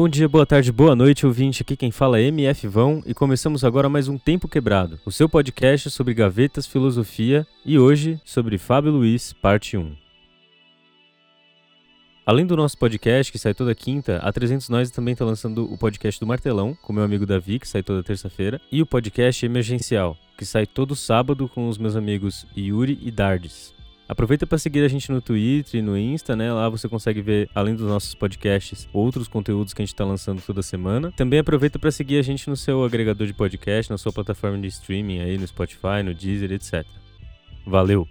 Bom dia, boa tarde, boa noite, ouvinte. Aqui quem fala é MF Vão e começamos agora mais um Tempo Quebrado, o seu podcast sobre gavetas, filosofia e hoje sobre Fábio Luiz, parte 1. Além do nosso podcast, que sai toda quinta, a 300 Nós também está lançando o podcast do Martelão, com meu amigo Davi, que sai toda terça-feira, e o podcast Emergencial, que sai todo sábado com os meus amigos Yuri e Dardes. Aproveita para seguir a gente no Twitter e no Insta, né? Lá você consegue ver, além dos nossos podcasts, outros conteúdos que a gente está lançando toda semana. Também aproveita para seguir a gente no seu agregador de podcast, na sua plataforma de streaming aí, no Spotify, no Deezer, etc. Valeu!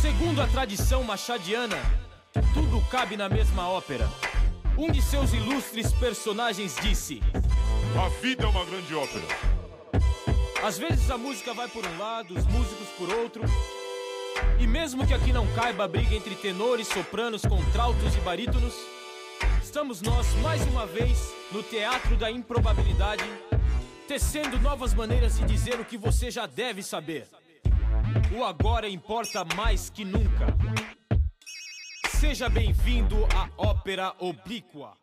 Segundo a tradição machadiana, tudo cabe na mesma ópera. Um de seus ilustres personagens disse: A vida é uma grande ópera. Às vezes a música vai por um lado, os músicos por outro. E mesmo que aqui não caiba a briga entre tenores, sopranos, contraltos e barítonos, estamos nós mais uma vez no teatro da improbabilidade, tecendo novas maneiras de dizer o que você já deve saber. O agora importa mais que nunca. Seja bem-vindo à Ópera Oblíqua.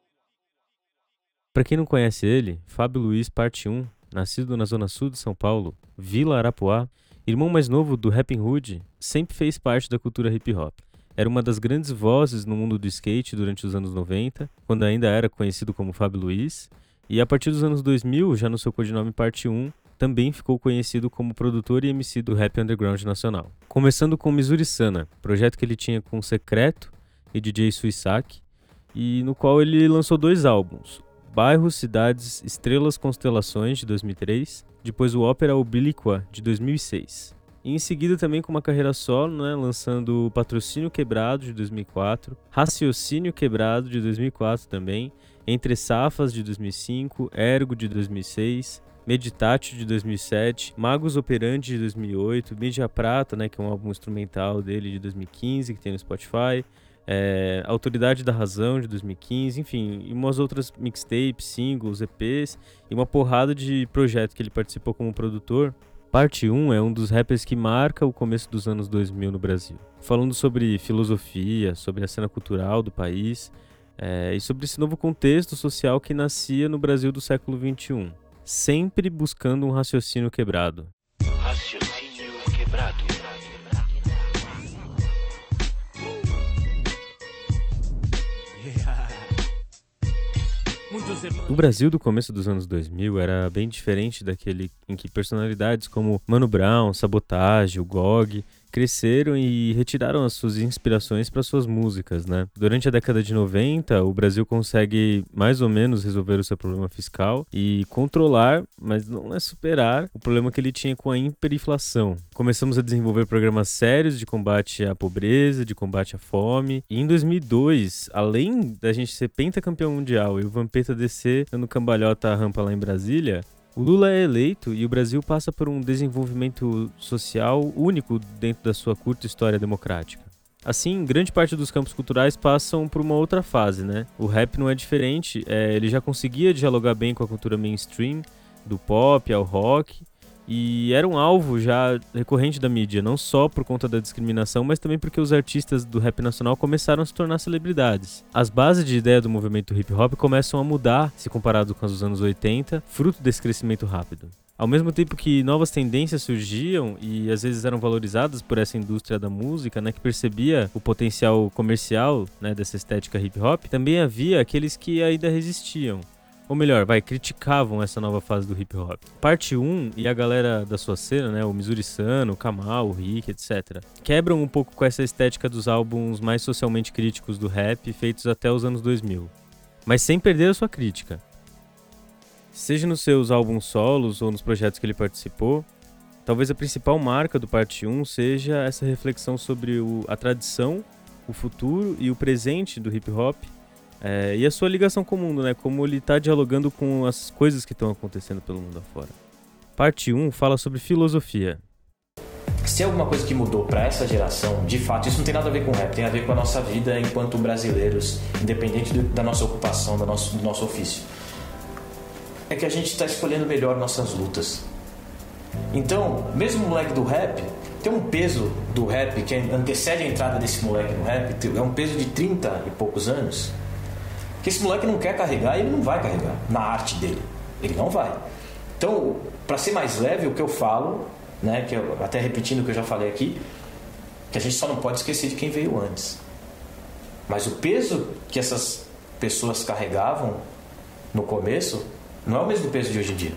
Para quem não conhece ele, Fábio Luiz, parte 1, nascido na zona sul de São Paulo, Vila Arapuá, irmão mais novo do Rapping Hood, sempre fez parte da cultura hip hop. Era uma das grandes vozes no mundo do skate durante os anos 90, quando ainda era conhecido como Fábio Luiz, e a partir dos anos 2000, já no seu codinome Parte 1, também ficou conhecido como produtor e MC do rap underground nacional. Começando com Missouri Sana, projeto que ele tinha com Secreto e DJ Suisaki, e no qual ele lançou dois álbuns, Bairros, Cidades, Estrelas, Constelações, de 2003, depois o Ópera Oblíqua, de 2006. E em seguida também com uma carreira solo, né, lançando Patrocínio Quebrado, de 2004, Raciocínio Quebrado, de 2004 também, Entre Safas, de 2005, Ergo, de 2006, Meditatio de 2007, Magos Operandi de 2008, Mídia Prata, né, que é um álbum instrumental dele de 2015 que tem no Spotify, é, Autoridade da Razão de 2015, enfim, e umas outras mixtapes, singles, EPs e uma porrada de projetos que ele participou como produtor. Parte 1 é um dos rappers que marca o começo dos anos 2000 no Brasil, falando sobre filosofia, sobre a cena cultural do país é, e sobre esse novo contexto social que nascia no Brasil do século 21, sempre buscando um raciocínio quebrado. Raciocínio quebrado. O Brasil do começo dos anos 2000 era bem diferente daquele em que personalidades como Mano Brown, Sabotage, o GOG cresceram e retiraram as suas inspirações para suas músicas, né? Durante a década de 90, o Brasil consegue mais ou menos resolver o seu problema fiscal e controlar, mas não é superar, o problema que ele tinha com a hiperinflação. Começamos a desenvolver programas sérios de combate à pobreza, de combate à fome. E em 2002, além da gente ser pentacampeão mundial e o Vampeta descer dando cambalhota a rampa lá em Brasília, o Lula é eleito e o Brasil passa por um desenvolvimento social único dentro da sua curta história democrática. Assim, grande parte dos campos culturais passam por uma outra fase, né? O rap não é diferente, é, ele já conseguia dialogar bem com a cultura mainstream, do pop ao rock, e era um alvo já recorrente da mídia, não só por conta da discriminação, mas também porque os artistas do rap nacional começaram a se tornar celebridades. As bases de ideia do movimento hip hop começam a mudar se comparado com as dos anos 80, fruto desse crescimento rápido. Ao mesmo tempo que novas tendências surgiam e às vezes eram valorizadas por essa indústria da música, né, que percebia o potencial comercial né, dessa estética hip hop, também havia aqueles que ainda resistiam ou melhor, vai, criticavam essa nova fase do hip hop. Parte 1 e a galera da sua cena, né, o Missouri Sano, o Kamal, o Rick, etc. Quebram um pouco com essa estética dos álbuns mais socialmente críticos do rap feitos até os anos 2000, mas sem perder a sua crítica. Seja nos seus álbuns solos ou nos projetos que ele participou, talvez a principal marca do Parte 1 seja essa reflexão sobre o, a tradição, o futuro e o presente do hip hop é, e a sua ligação com o mundo, né? Como ele está dialogando com as coisas que estão acontecendo pelo mundo afora. Parte 1 fala sobre filosofia. Se é alguma coisa que mudou para essa geração, de fato, isso não tem nada a ver com rap, tem a ver com a nossa vida enquanto brasileiros, independente do, da nossa ocupação, do nosso, do nosso ofício. É que a gente está escolhendo melhor nossas lutas. Então, mesmo o moleque do rap, tem um peso do rap que antecede a entrada desse moleque no rap, é um peso de 30 e poucos anos, que esse moleque não quer carregar e ele não vai carregar na arte dele. Ele não vai. Então, para ser mais leve, o que eu falo, né, que eu, até repetindo o que eu já falei aqui, que a gente só não pode esquecer de quem veio antes. Mas o peso que essas pessoas carregavam no começo não é o mesmo peso de hoje em dia.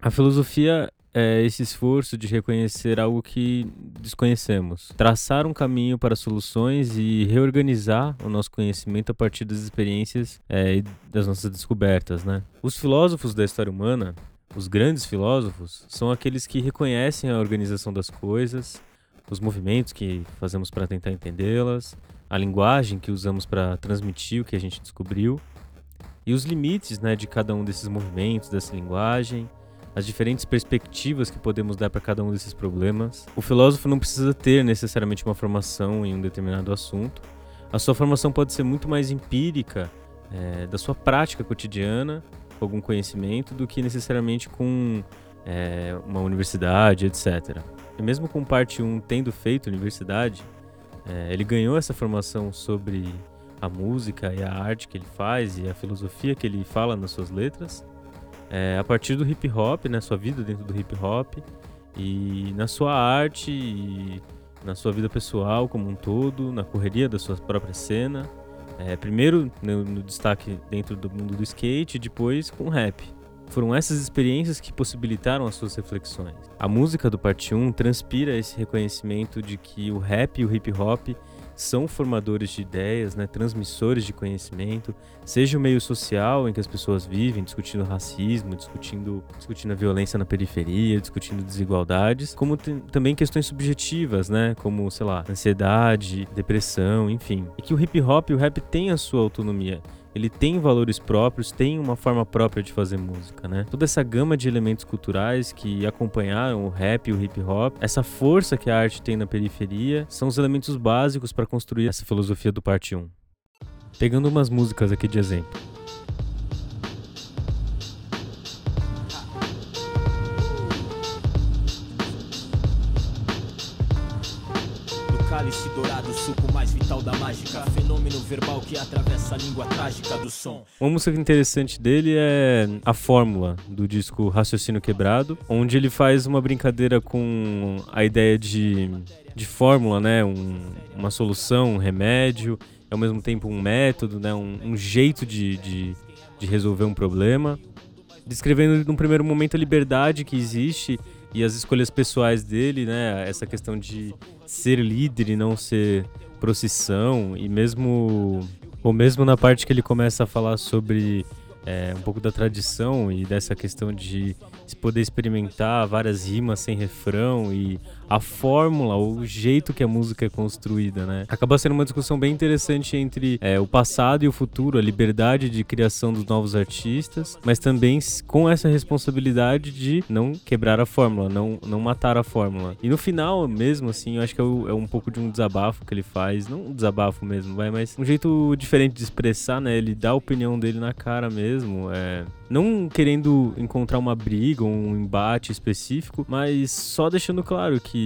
A filosofia é esse esforço de reconhecer algo que desconhecemos, traçar um caminho para soluções e reorganizar o nosso conhecimento a partir das experiências é, e das nossas descobertas, né? Os filósofos da história humana, os grandes filósofos, são aqueles que reconhecem a organização das coisas, os movimentos que fazemos para tentar entendê-las, a linguagem que usamos para transmitir o que a gente descobriu e os limites, né, de cada um desses movimentos, dessa linguagem as diferentes perspectivas que podemos dar para cada um desses problemas. O filósofo não precisa ter necessariamente uma formação em um determinado assunto. A sua formação pode ser muito mais empírica é, da sua prática cotidiana, com algum conhecimento, do que necessariamente com é, uma universidade, etc. E mesmo com parte 1 tendo feito universidade, é, ele ganhou essa formação sobre a música e a arte que ele faz e a filosofia que ele fala nas suas letras é, a partir do hip hop, né, sua vida dentro do hip hop e na sua arte e na sua vida pessoal como um todo, na correria da sua própria cena. É, primeiro no, no, destaque dentro do mundo do skate, depois com rap. Foram essas experiências que possibilitaram as suas reflexões. A música do Parte 1 transpira esse reconhecimento de que o rap e o hip hop são formadores de ideias, né, transmissores de conhecimento, seja o meio social em que as pessoas vivem, discutindo racismo, discutindo, discutindo a violência na periferia, discutindo desigualdades, como também questões subjetivas, né, como, sei lá, ansiedade, depressão, enfim. E que o hip hop e o rap têm a sua autonomia ele tem valores próprios, tem uma forma própria de fazer música, né? Toda essa gama de elementos culturais que acompanharam o rap e o hip hop, essa força que a arte tem na periferia, são os elementos básicos para construir essa filosofia do parte 1. Pegando umas músicas aqui de exemplo. Dourado, suco mais vital da mágica, fenômeno verbal que atravessa a língua trágica do som. Uma música interessante dele é a fórmula do disco Raciocínio Quebrado, onde ele faz uma brincadeira com a ideia de, de fórmula, né? Um, uma solução, um remédio, ao mesmo tempo um método, né? um, um jeito de, de, de resolver um problema. Descrevendo num primeiro momento a liberdade que existe e as escolhas pessoais dele, né? Essa questão de ser líder e não ser procissão, e mesmo. Ou mesmo na parte que ele começa a falar sobre é, um pouco da tradição e dessa questão de poder experimentar várias rimas sem refrão e a fórmula, o jeito que a música é construída, né? Acaba sendo uma discussão bem interessante entre é, o passado e o futuro, a liberdade de criação dos novos artistas, mas também com essa responsabilidade de não quebrar a fórmula, não, não matar a fórmula. E no final, mesmo assim, eu acho que é, o, é um pouco de um desabafo que ele faz, não um desabafo mesmo, vai, mas um jeito diferente de expressar, né? Ele dá a opinião dele na cara mesmo, é não querendo encontrar uma briga um embate específico, mas só deixando claro que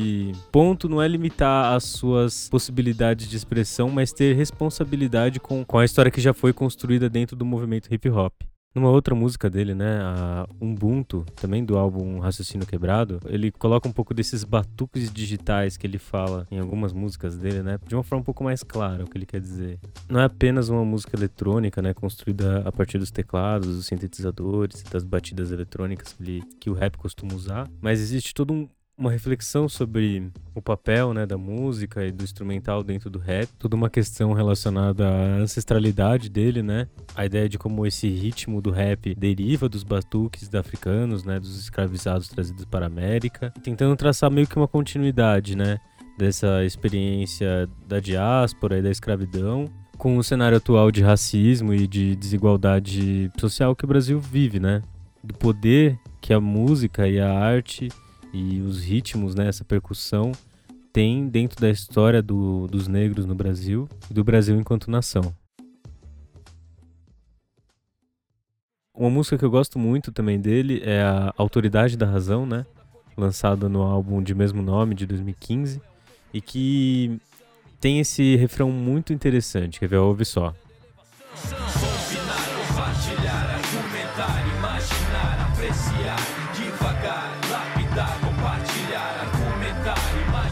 ponto não é limitar as suas possibilidades de expressão, mas ter responsabilidade com, com a história que já foi construída dentro do movimento hip hop. Numa outra música dele, né, a Ubuntu, também do álbum Raciocínio Quebrado, ele coloca um pouco desses batuques digitais que ele fala em algumas músicas dele, né, de uma forma um pouco mais clara o que ele quer dizer. Não é apenas uma música eletrônica, né, construída a partir dos teclados, dos sintetizadores das batidas eletrônicas que, ele, que o rap costuma usar, mas existe todo um, uma reflexão sobre o papel né, da música e do instrumental dentro do rap, toda uma questão relacionada à ancestralidade dele, né? A ideia de como esse ritmo do rap deriva dos batuques da africanos, né, dos escravizados trazidos para a América, tentando traçar meio que uma continuidade, né, dessa experiência da diáspora e da escravidão com o cenário atual de racismo e de desigualdade social que o Brasil vive, né? Do poder que a música e a arte e os ritmos, né, essa percussão, tem dentro da história do, dos negros no Brasil e do Brasil enquanto nação. Uma música que eu gosto muito também dele é a Autoridade da Razão, né? lançada no álbum de mesmo nome de 2015 e que tem esse refrão muito interessante. Quer ver? Ouve só.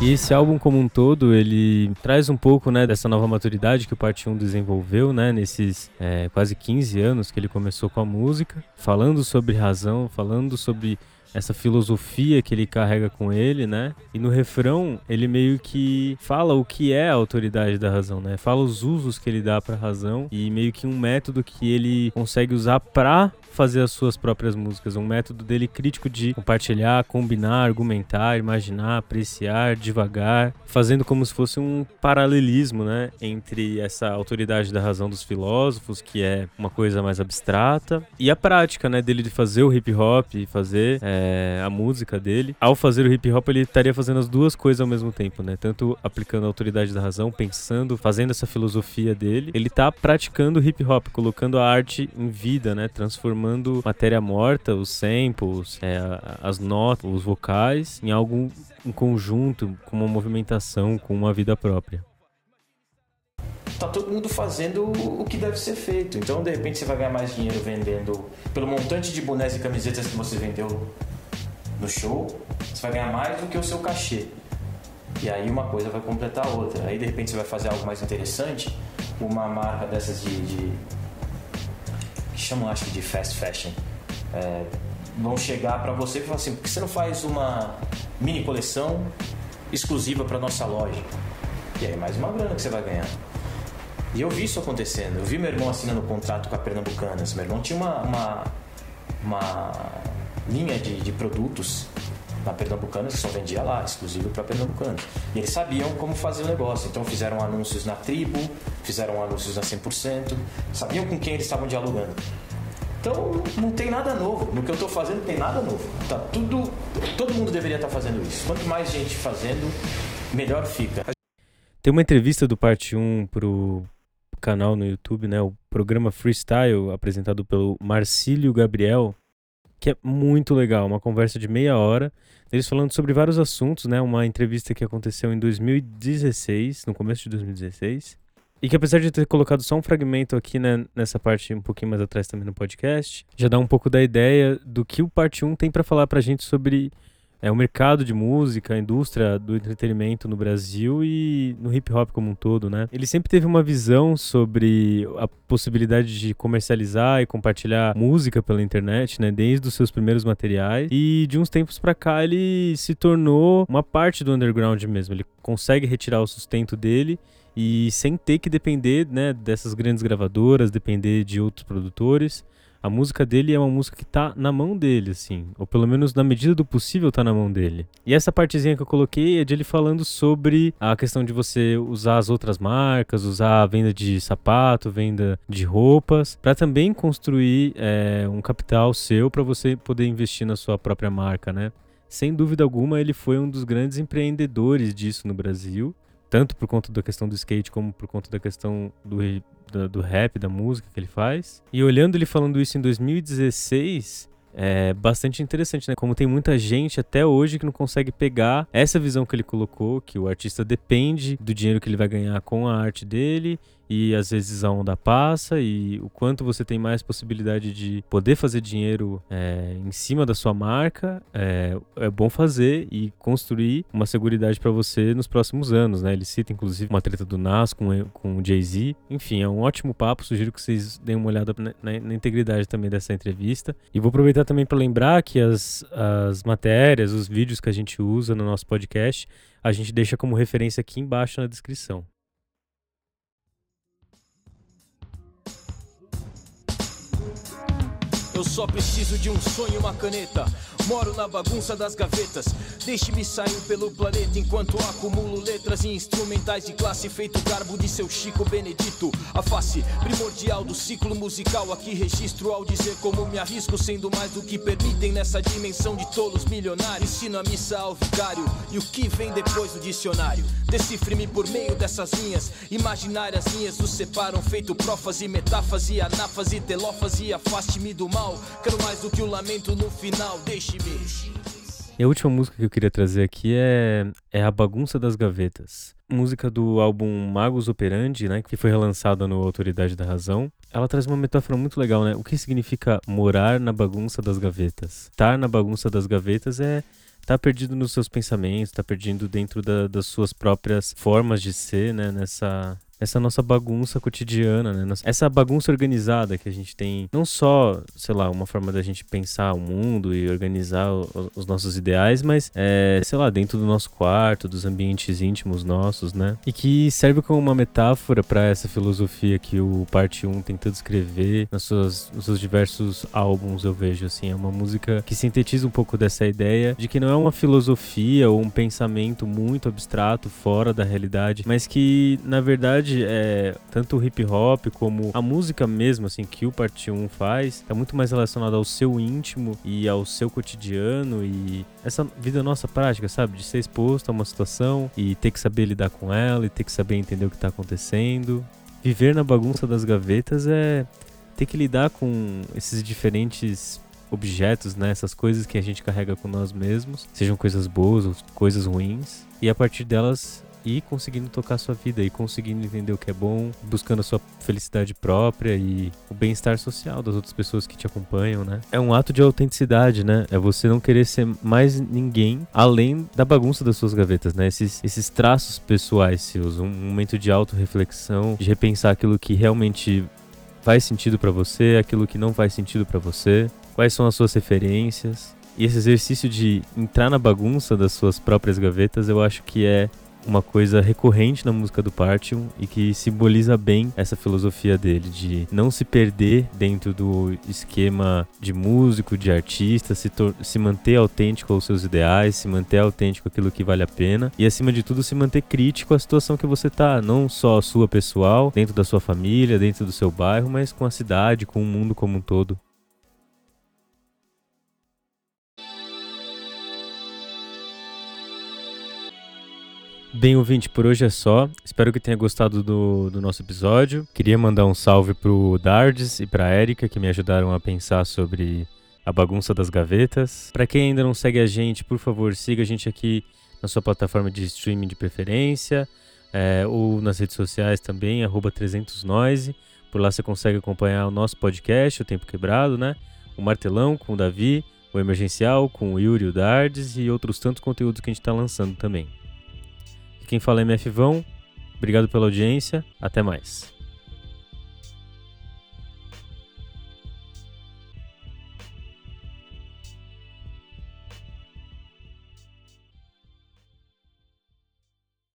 E esse álbum como um todo, ele traz um pouco, né, dessa nova maturidade que o Parte 1 desenvolveu, né, nesses é, quase 15 anos que ele começou com a música, falando sobre razão, falando sobre essa filosofia que ele carrega com ele, né? E no refrão, ele meio que fala o que é a autoridade da razão, né? Fala os usos que ele dá para a razão e meio que um método que ele consegue usar para fazer as suas próprias músicas, um método dele crítico de compartilhar, combinar, argumentar, imaginar, apreciar devagar, fazendo como se fosse um paralelismo, né, entre essa autoridade da razão dos filósofos, que é uma coisa mais abstrata, e a prática, né, dele de fazer o hip hop e fazer é, a música dele. Ao fazer o hip hop, ele estaria fazendo as duas coisas ao mesmo tempo, né, tanto aplicando a autoridade da razão, pensando, fazendo essa filosofia dele, ele tá praticando o hip hop, colocando a arte em vida, né, transformando transformando matéria morta, os samples, é, as notas, os vocais, em algo em conjunto, com uma movimentação, com uma vida própria. Tá todo mundo fazendo o que deve ser feito. Então, de repente, você vai ganhar mais dinheiro vendendo pelo montante de bonés e camisetas que você vendeu no show, você vai ganhar mais do que o seu cachê. E aí uma coisa vai completar a outra. Aí de repente você vai fazer algo mais interessante, uma marca dessas de, de que chamam acho que de fast fashion, é, vão chegar para você e falar assim, por que você não faz uma mini coleção exclusiva para nossa loja? E aí mais uma grana que você vai ganhar. E eu vi isso acontecendo. Eu vi meu irmão assinando um contrato com a Pernambucanas. Meu irmão tinha uma, uma, uma linha de, de produtos na Pernambucanas que só vendia lá, exclusivo para Pernambucanas. E eles sabiam como fazer o negócio, então fizeram anúncios na tribo, fizeram anúncios na 100%, sabiam com quem eles estavam dialogando. Então não tem nada novo. No que eu estou fazendo não tem nada novo. Tá tudo, todo mundo deveria estar tá fazendo isso. Quanto mais gente fazendo, melhor fica. Tem uma entrevista do parte 1 pro canal no YouTube, né? O programa Freestyle apresentado pelo Marcílio Gabriel, que é muito legal, uma conversa de meia hora, eles falando sobre vários assuntos, né? Uma entrevista que aconteceu em 2016, no começo de 2016, e que apesar de ter colocado só um fragmento aqui né, nessa parte um pouquinho mais atrás também no podcast, já dá um pouco da ideia do que o parte 1 tem para falar pra gente sobre é, o mercado de música, a indústria do entretenimento no Brasil e no hip hop como um todo, né? Ele sempre teve uma visão sobre a possibilidade de comercializar e compartilhar música pela internet, né? Desde os seus primeiros materiais e de uns tempos para cá ele se tornou uma parte do underground mesmo. Ele consegue retirar o sustento dele e sem ter que depender né, dessas grandes gravadoras, depender de outros produtores a música dele é uma música que tá na mão dele, assim. Ou pelo menos na medida do possível tá na mão dele. E essa partezinha que eu coloquei é de ele falando sobre a questão de você usar as outras marcas, usar a venda de sapato, venda de roupas, para também construir é, um capital seu para você poder investir na sua própria marca, né? Sem dúvida alguma, ele foi um dos grandes empreendedores disso no Brasil tanto por conta da questão do skate como por conta da questão do, do, do rap, da música que ele faz. E olhando ele falando isso em 2016, é bastante interessante, né? Como tem muita gente até hoje que não consegue pegar essa visão que ele colocou, que o artista depende do dinheiro que ele vai ganhar com a arte dele e às vezes a onda passa e o quanto você tem mais possibilidade de poder fazer dinheiro é, em cima da sua marca é, é bom fazer e construir uma segurança para você nos próximos anos, né? Ele cita inclusive uma treta do Nas com, com o Jay-Z. Enfim, é um ótimo papo, sugiro que vocês deem uma olhada na, na, na integridade também dessa entrevista. E vou aproveitar também para lembrar que as, as matérias, os vídeos que a gente usa no nosso podcast, a gente deixa como referência aqui embaixo na descrição. Eu só preciso de um sonho e uma caneta. Moro na bagunça das gavetas. Deixe-me sair pelo planeta enquanto acumulo letras e instrumentais de classe feito garbo de seu Chico Benedito. A face primordial do ciclo musical aqui registro ao dizer como me arrisco sendo mais do que permitem nessa dimensão de tolos milionários. Ensino a missa ao vicário e o que vem depois do dicionário. Decifre-me por meio dessas linhas imaginárias linhas nos separam feito profas e metáforas e anafas e telofas e afaste-me do mal. Quero mais do que o lamento no final. Deixe E a última música que eu queria trazer aqui é, é A Bagunça das Gavetas. Música do álbum Magos Operandi, né, que foi relançada no Autoridade da Razão. Ela traz uma metáfora muito legal, né? O que significa morar na bagunça das gavetas? Estar na bagunça das gavetas é tá perdido nos seus pensamentos, tá perdido dentro da, das suas próprias formas de ser, né? Nessa, essa nossa bagunça cotidiana, né? Essa bagunça organizada que a gente tem, não só, sei lá, uma forma da gente pensar o mundo e organizar os nossos ideais, mas, é, sei lá, dentro do nosso quarto, dos ambientes íntimos nossos, né? E que serve como uma metáfora para essa filosofia que o Parte 1 tenta descrever nas suas, nos seus diversos álbuns, eu vejo, assim. É uma música que sintetiza um pouco dessa ideia de que não é uma filosofia ou um pensamento muito abstrato, fora da realidade, mas que, na verdade, verdade, é, tanto o hip hop como a música mesmo, assim, que o Parte 1 faz, é muito mais relacionada ao seu íntimo e ao seu cotidiano e essa vida nossa prática, sabe? De ser exposto a uma situação e ter que saber lidar com ela e ter que saber entender o que tá acontecendo. Viver na bagunça das gavetas é ter que lidar com esses diferentes objetos, né? Essas coisas que a gente carrega com nós mesmos, sejam coisas boas ou coisas ruins, e a partir delas e conseguindo tocar sua vida e conseguindo entender o que é bom, buscando a sua felicidade própria e o bem-estar social das outras pessoas que te acompanham, né? É um ato de autenticidade, né? É você não querer ser mais ninguém além da bagunça das suas gavetas, né? Esses, esses traços pessoais seus, um momento de auto-reflexão, de repensar aquilo que realmente faz sentido para você, aquilo que não faz sentido para você, quais são as suas referências. E esse exercício de entrar na bagunça das suas próprias gavetas, eu acho que é uma coisa recorrente na música do Partium e que simboliza bem essa filosofia dele de não se perder dentro do esquema de músico, de artista, se, se manter autêntico aos seus ideais, se manter autêntico aquilo que vale a pena e acima de tudo se manter crítico à situação que você tá, não só a sua pessoal, dentro da sua família, dentro do seu bairro, mas com a cidade, com o mundo como um todo. Bem, ouvinte, por hoje é só. Espero que tenha gostado do, do nosso episódio. Queria mandar um salve pro Dardes e pra Erika, que me ajudaram a pensar sobre a bagunça das gavetas. Para quem ainda não segue a gente, por favor, siga a gente aqui na sua plataforma de streaming de preferência, é, ou nas redes sociais também, 300noise. Por lá você consegue acompanhar o nosso podcast, O Tempo Quebrado, né? O Martelão com o Davi, o Emergencial com o Yuri o Dardes e outros tantos conteúdos que a gente está lançando também. Quem fala é MF Vão. Obrigado pela audiência. Até mais.